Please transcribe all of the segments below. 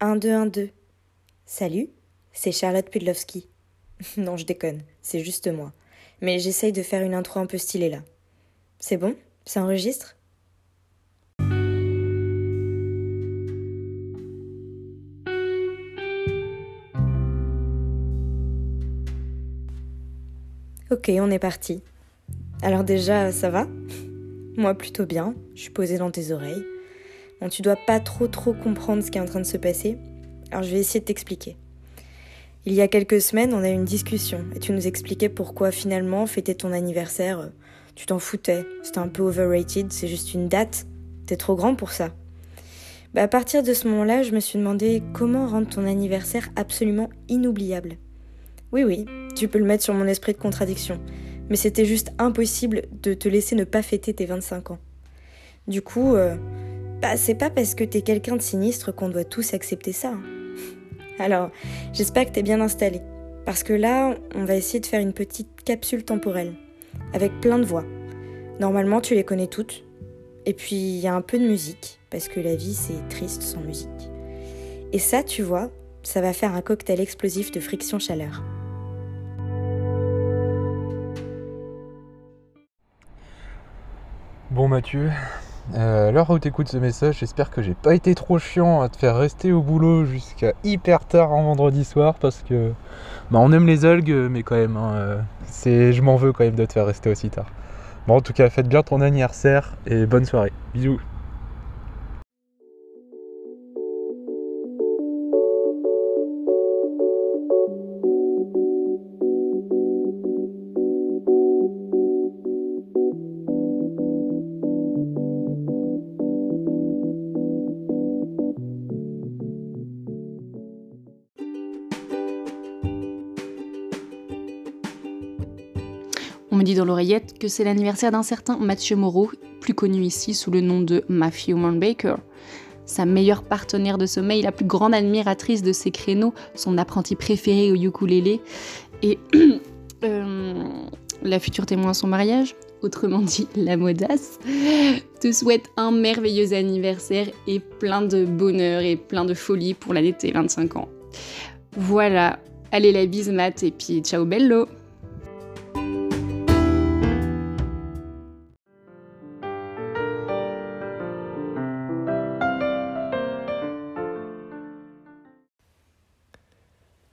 1, 2, 1, 2. Salut, c'est Charlotte Pudlowski. non, je déconne, c'est juste moi. Mais j'essaye de faire une intro un peu stylée là. C'est bon? Ça enregistre? Ok, on est parti. Alors déjà, ça va? Moi plutôt bien, je suis posée dans tes oreilles. Tu dois pas trop trop comprendre ce qui est en train de se passer, alors je vais essayer de t'expliquer. Il y a quelques semaines, on a eu une discussion et tu nous expliquais pourquoi finalement fêter ton anniversaire, tu t'en foutais, c'était un peu overrated, c'est juste une date, t'es trop grand pour ça. Bah à partir de ce moment-là, je me suis demandé comment rendre ton anniversaire absolument inoubliable. Oui oui, tu peux le mettre sur mon esprit de contradiction, mais c'était juste impossible de te laisser ne pas fêter tes 25 ans. Du coup, euh, bah, c'est pas parce que t'es quelqu'un de sinistre qu'on doit tous accepter ça. Alors, j'espère que t'es bien installé. Parce que là, on va essayer de faire une petite capsule temporelle. Avec plein de voix. Normalement, tu les connais toutes. Et puis, il y a un peu de musique. Parce que la vie, c'est triste sans musique. Et ça, tu vois, ça va faire un cocktail explosif de friction-chaleur. Bon Mathieu, euh, l'heure où t'écoutes ce message, j'espère que j'ai pas été trop chiant à te faire rester au boulot jusqu'à hyper tard en vendredi soir parce que bah, on aime les algues, mais quand même, hein, euh, c'est, je m'en veux quand même de te faire rester aussi tard. Bon, en tout cas, faites bien ton anniversaire et bonne soirée. Bisous. On me dit dans l'oreillette que c'est l'anniversaire d'un certain Mathieu Moreau, plus connu ici sous le nom de Matthew Baker. Sa meilleure partenaire de sommeil, la plus grande admiratrice de ses créneaux, son apprenti préféré au ukulélé et euh, la future témoin à son mariage, autrement dit la modasse, te souhaite un merveilleux anniversaire et plein de bonheur et plein de folie pour l'année de tes 25 ans. Voilà, allez la bise mat et puis ciao bello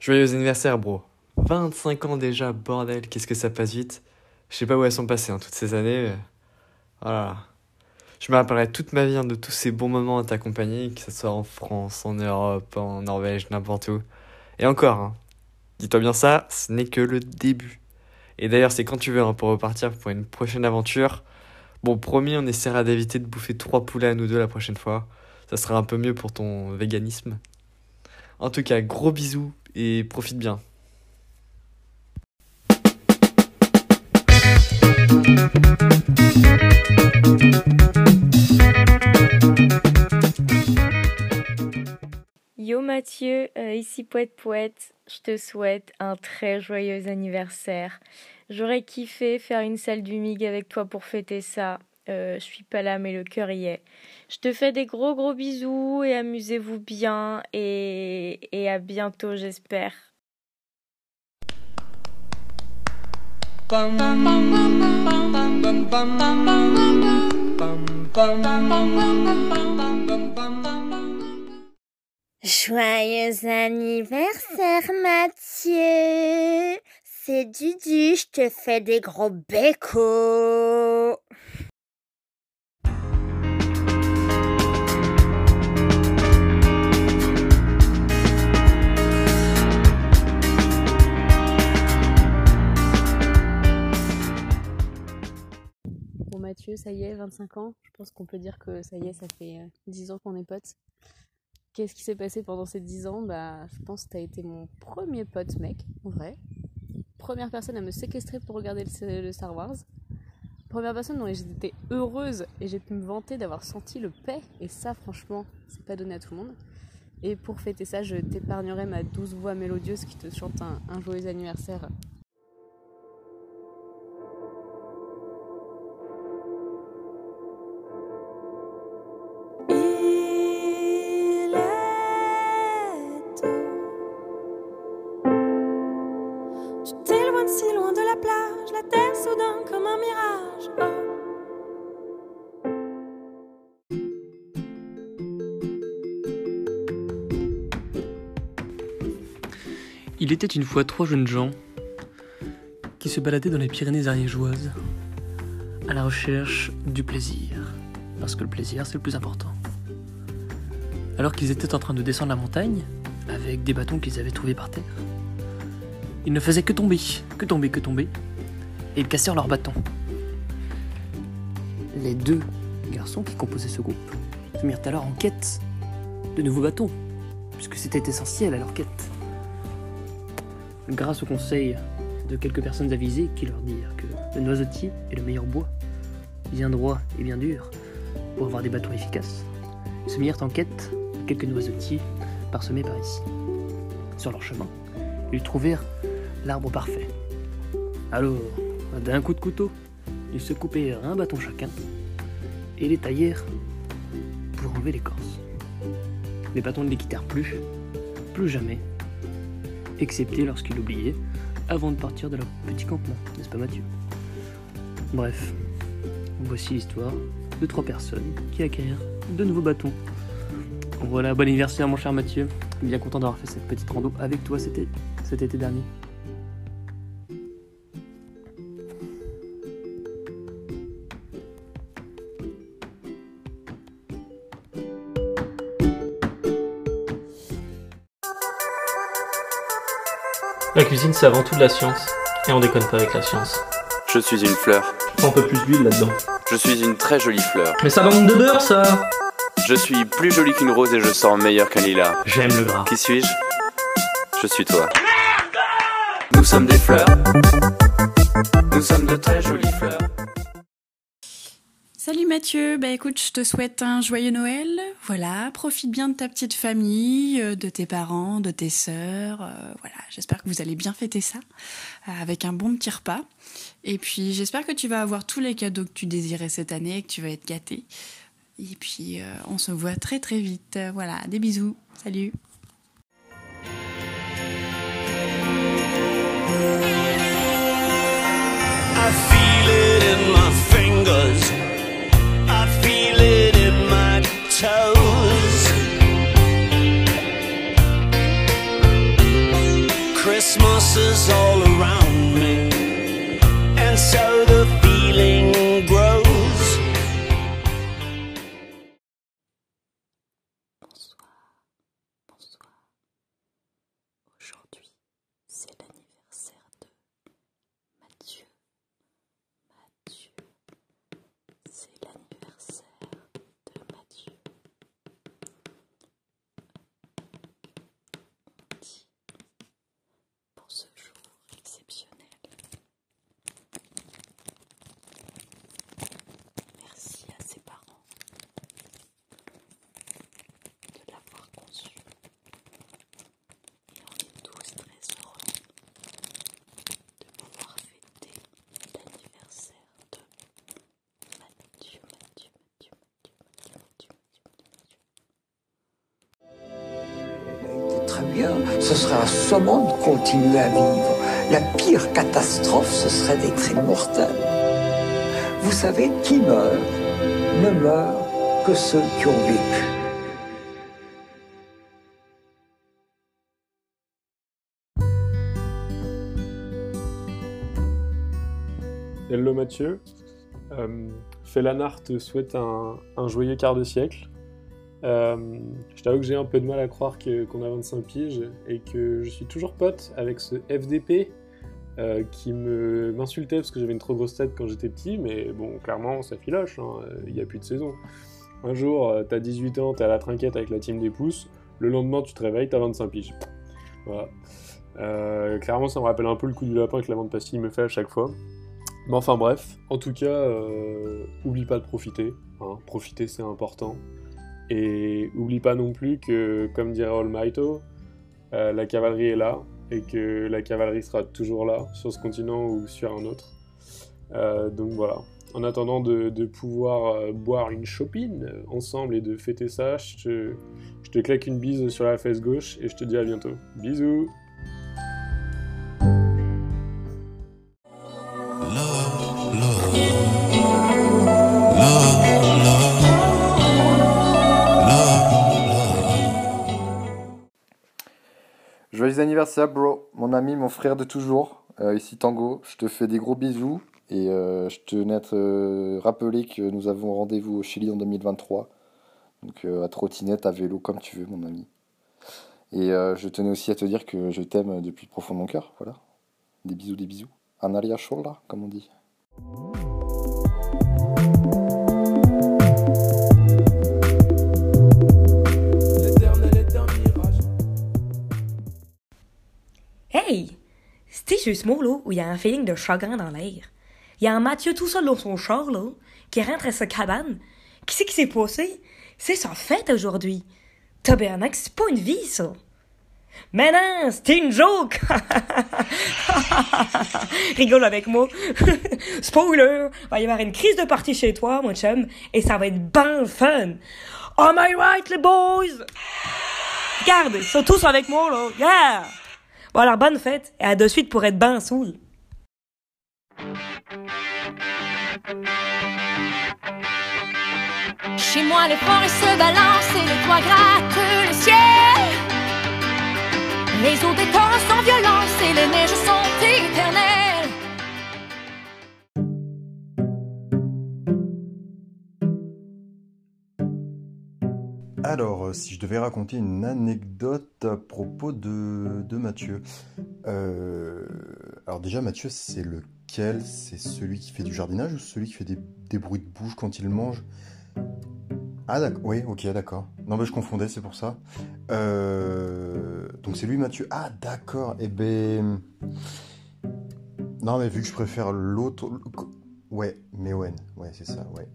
Joyeux anniversaire, bro. 25 ans déjà, bordel, qu'est-ce que ça passe vite. Je sais pas où elles sont passées hein, toutes ces années. Voilà. Je me rappellerai toute ma vie hein, de tous ces bons moments à t'accompagner, que ce soit en France, en Europe, en Norvège, n'importe où. Et encore, hein, dis-toi bien ça, ce n'est que le début. Et d'ailleurs, c'est quand tu veux pour repartir pour une prochaine aventure. Bon, promis, on essaiera d'éviter de bouffer trois poulets à nous deux la prochaine fois. Ça sera un peu mieux pour ton véganisme. En tout cas, gros bisous et profite bien. Yo Mathieu, euh, ici Poète Poète, je te souhaite un très joyeux anniversaire. J'aurais kiffé faire une salle du MIG avec toi pour fêter ça. Euh, je suis pas là mais le cœur y est. Je te fais des gros gros bisous et amusez-vous bien et, et à bientôt j'espère. Joyeux anniversaire Mathieu C'est Dudu, je te fais des gros bécos Ça y est, 25 ans. Je pense qu'on peut dire que ça y est, ça fait 10 euh, ans qu'on est potes. Qu'est-ce qui s'est passé pendant ces 10 ans? Bah, je pense que t'as été mon premier pote mec, en vrai. Première personne à me séquestrer pour regarder le, Star Wars. Première personne dont j'étais heureuse et j'ai pu me vanter d'avoir senti le paix. Et ça, franchement, c'est pas donné à tout le monde. Et pour fêter ça, je t'épargnerai ma douce voix mélodieuse qui te chante un joyeux anniversaire Il était une fois trois jeunes gens qui se baladaient dans les Pyrénées ariégeoises à la recherche du plaisir. Parce que le plaisir, c'est le plus important. Alors qu'ils étaient en train de descendre la montagne, avec des bâtons qu'ils avaient trouvés par terre, ils ne faisaient que tomber, que tomber, que tomber, et ils cassèrent leurs bâtons. Les deux garçons qui composaient ce groupe se mirent alors en quête de nouveaux bâtons, puisque c'était essentiel à leur quête. Grâce au conseil de quelques personnes avisées qui leur dirent que le noisetier est le meilleur bois, bien droit et bien dur, pour avoir des bâtons efficaces, ils se mirent en quête de quelques noisetiers parsemés par ici. Sur leur chemin, ils trouvèrent l'arbre parfait. Alors, d'un coup de couteau, ils se coupèrent un bâton chacun et les taillèrent pour enlever l'écorce. Les bâtons ne les quittèrent plus, plus jamais, excepté lorsqu'ils l'oubliaient avant de partir de leur petit campement, n'est-ce pas Mathieu? Bref, voici l'histoire de trois personnes qui acquérirent de nouveaux bâtons. Voilà, bon anniversaire mon cher Mathieu. Bien content d'avoir fait cette petite rando avec toi cet cet été dernier. La cuisine, c'est avant tout de la science. Et on déconne pas avec la science. Je suis une fleur. Un peu plus d'huile là-dedans. Je suis une très jolie fleur. Mais ça manque de beurre, ça Je suis plus jolie qu'une rose et je sens meilleur qu'un lilas. J'aime le gras. Qui suis-je? Je suis toi. Nous sommes des fleurs. Nous sommes de très jolies fleurs. Salut Mathieu, bah écoute, je te souhaite un joyeux Noël. Voilà, profite bien de ta petite famille, euh, de tes parents, de tes sœurs. euh, voilà, j'espère que vous allez bien fêter ça euh, avec un bon petit repas. Et puis j'espère que tu vas avoir tous les cadeaux que tu désirais cette année et que tu vas être gâté. Et puis on se voit très très vite. Voilà, des bisous. Salut. Bien, ce serait assommant de continuer à vivre. La pire catastrophe, ce serait d'être immortel. Vous savez, qui meurt ne meurt que ceux qui ont vécu. Hello Mathieu. Euh, te souhaite un joyeux quart de siècle. Euh, je t'avoue que j'ai un peu de mal à croire qu'on a 25 piges et que je suis toujours pote avec ce FDP euh, qui m'insultait parce que j'avais une trop grosse tête quand j'étais petit, mais bon, clairement, ça filoche, hein, il n'y a plus de saison. Un jour, euh, t'as 18 ans, t'es à la trinquette avec la team des pouces, le lendemain, tu te réveilles, t'as 25 piges. Euh, clairement, ça me rappelle un peu le coup du lapin que la de pastille me fait à chaque fois. Mais enfin bref, en tout cas, euh, oublie pas de profiter. hein. Profiter, c'est important. Et oublie pas non plus que, comme dirait Olmaito, euh, la cavalerie est là et que la cavalerie sera toujours là sur ce continent ou sur un autre. Euh, donc voilà. En attendant de, pouvoir euh, boire une chopine euh, ensemble et de fêter ça, je te, je te claque une bise sur la fesse gauche et je te dis à bientôt. Bisous Joyeux anniversaire, bro. Mon ami, mon frère de toujours. Euh, ici Tango. Je te fais des gros bisous. Et euh, je tenais à te rappeler que nous avons rendez-vous au Chili en 2023. Donc à trottinette, à vélo, comme tu veux, mon ami. Et je tenais aussi à te dire que je t'aime depuis le profond de mon cœur. Voilà. Des bisous, des bisous. Un alia comme on dit. Ce ce mot-là où il y a un feeling de chagrin dans l'air. Il y a un Mathieu tout seul dans son char, là, qui rentre à sa cabane. Qu'est-ce qui s'est passé? C'est sa fête aujourd'hui. Tabernacle, c'est pas une vie, ça. Mais non, c'était une joke! Rigole avec moi. Spoiler! Va y avoir une crise de partie chez toi, mon chum, et ça va être ben fun. Am I right, les boys? Regarde, ils sont tous avec moi, là. Yeah! Bon, alors, bonne fête, et à de suite pour être ben saoul. Chez moi, les forêts se balancent et les toits grattent le ciel. Les eaux des torrents sont violentes Alors, euh, si je devais raconter une anecdote à propos de, de Mathieu. Euh, alors déjà, Mathieu, c'est lequel? C'est celui qui fait du jardinage ou celui qui fait des, bruits de bouche quand il mange? Ah d'accord, oui, ok, d'accord. Non mais je confondais, c'est pour ça. Euh, donc c'est lui Mathieu. Ah d'accord, et eh ben... Non mais vu que je préfère l'autre... Ouais, Mewen, ouais c'est ça, ouais.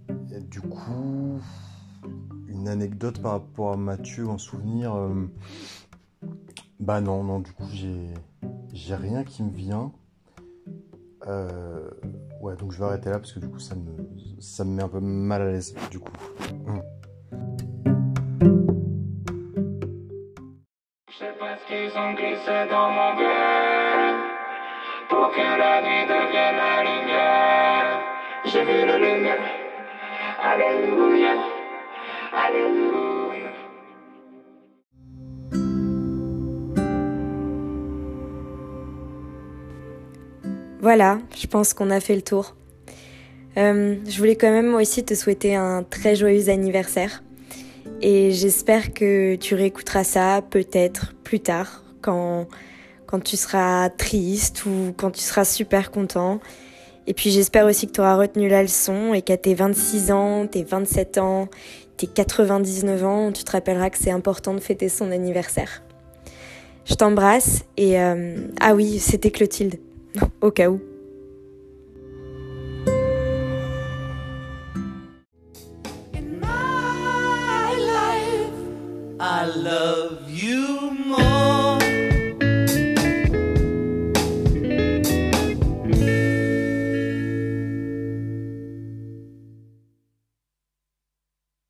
Du coup une anecdote par rapport à Mathieu en souvenir euh, Bah non, non, du coup j'ai j'ai rien qui me vient. Euh, ouais, donc je vais arrêter là parce que du coup ça me ça me met un peu mal à l'aise du coup. J'ai vu la lumière. Alléluia. Voilà, je pense qu'on a fait le tour. Euh, je voulais quand même moi aussi te souhaiter un très joyeux anniversaire. Et j'espère que tu réécouteras ça peut-être plus tard, quand, quand tu seras triste ou quand tu seras super content. Et puis j'espère aussi que tu auras retenu la leçon et qu'à tes 26 ans, tes 27 ans, tes 99 ans, tu te rappelleras que c'est important de fêter son anniversaire. Je t'embrasse et... Euh, ah oui, c'était Clotilde, au cas où.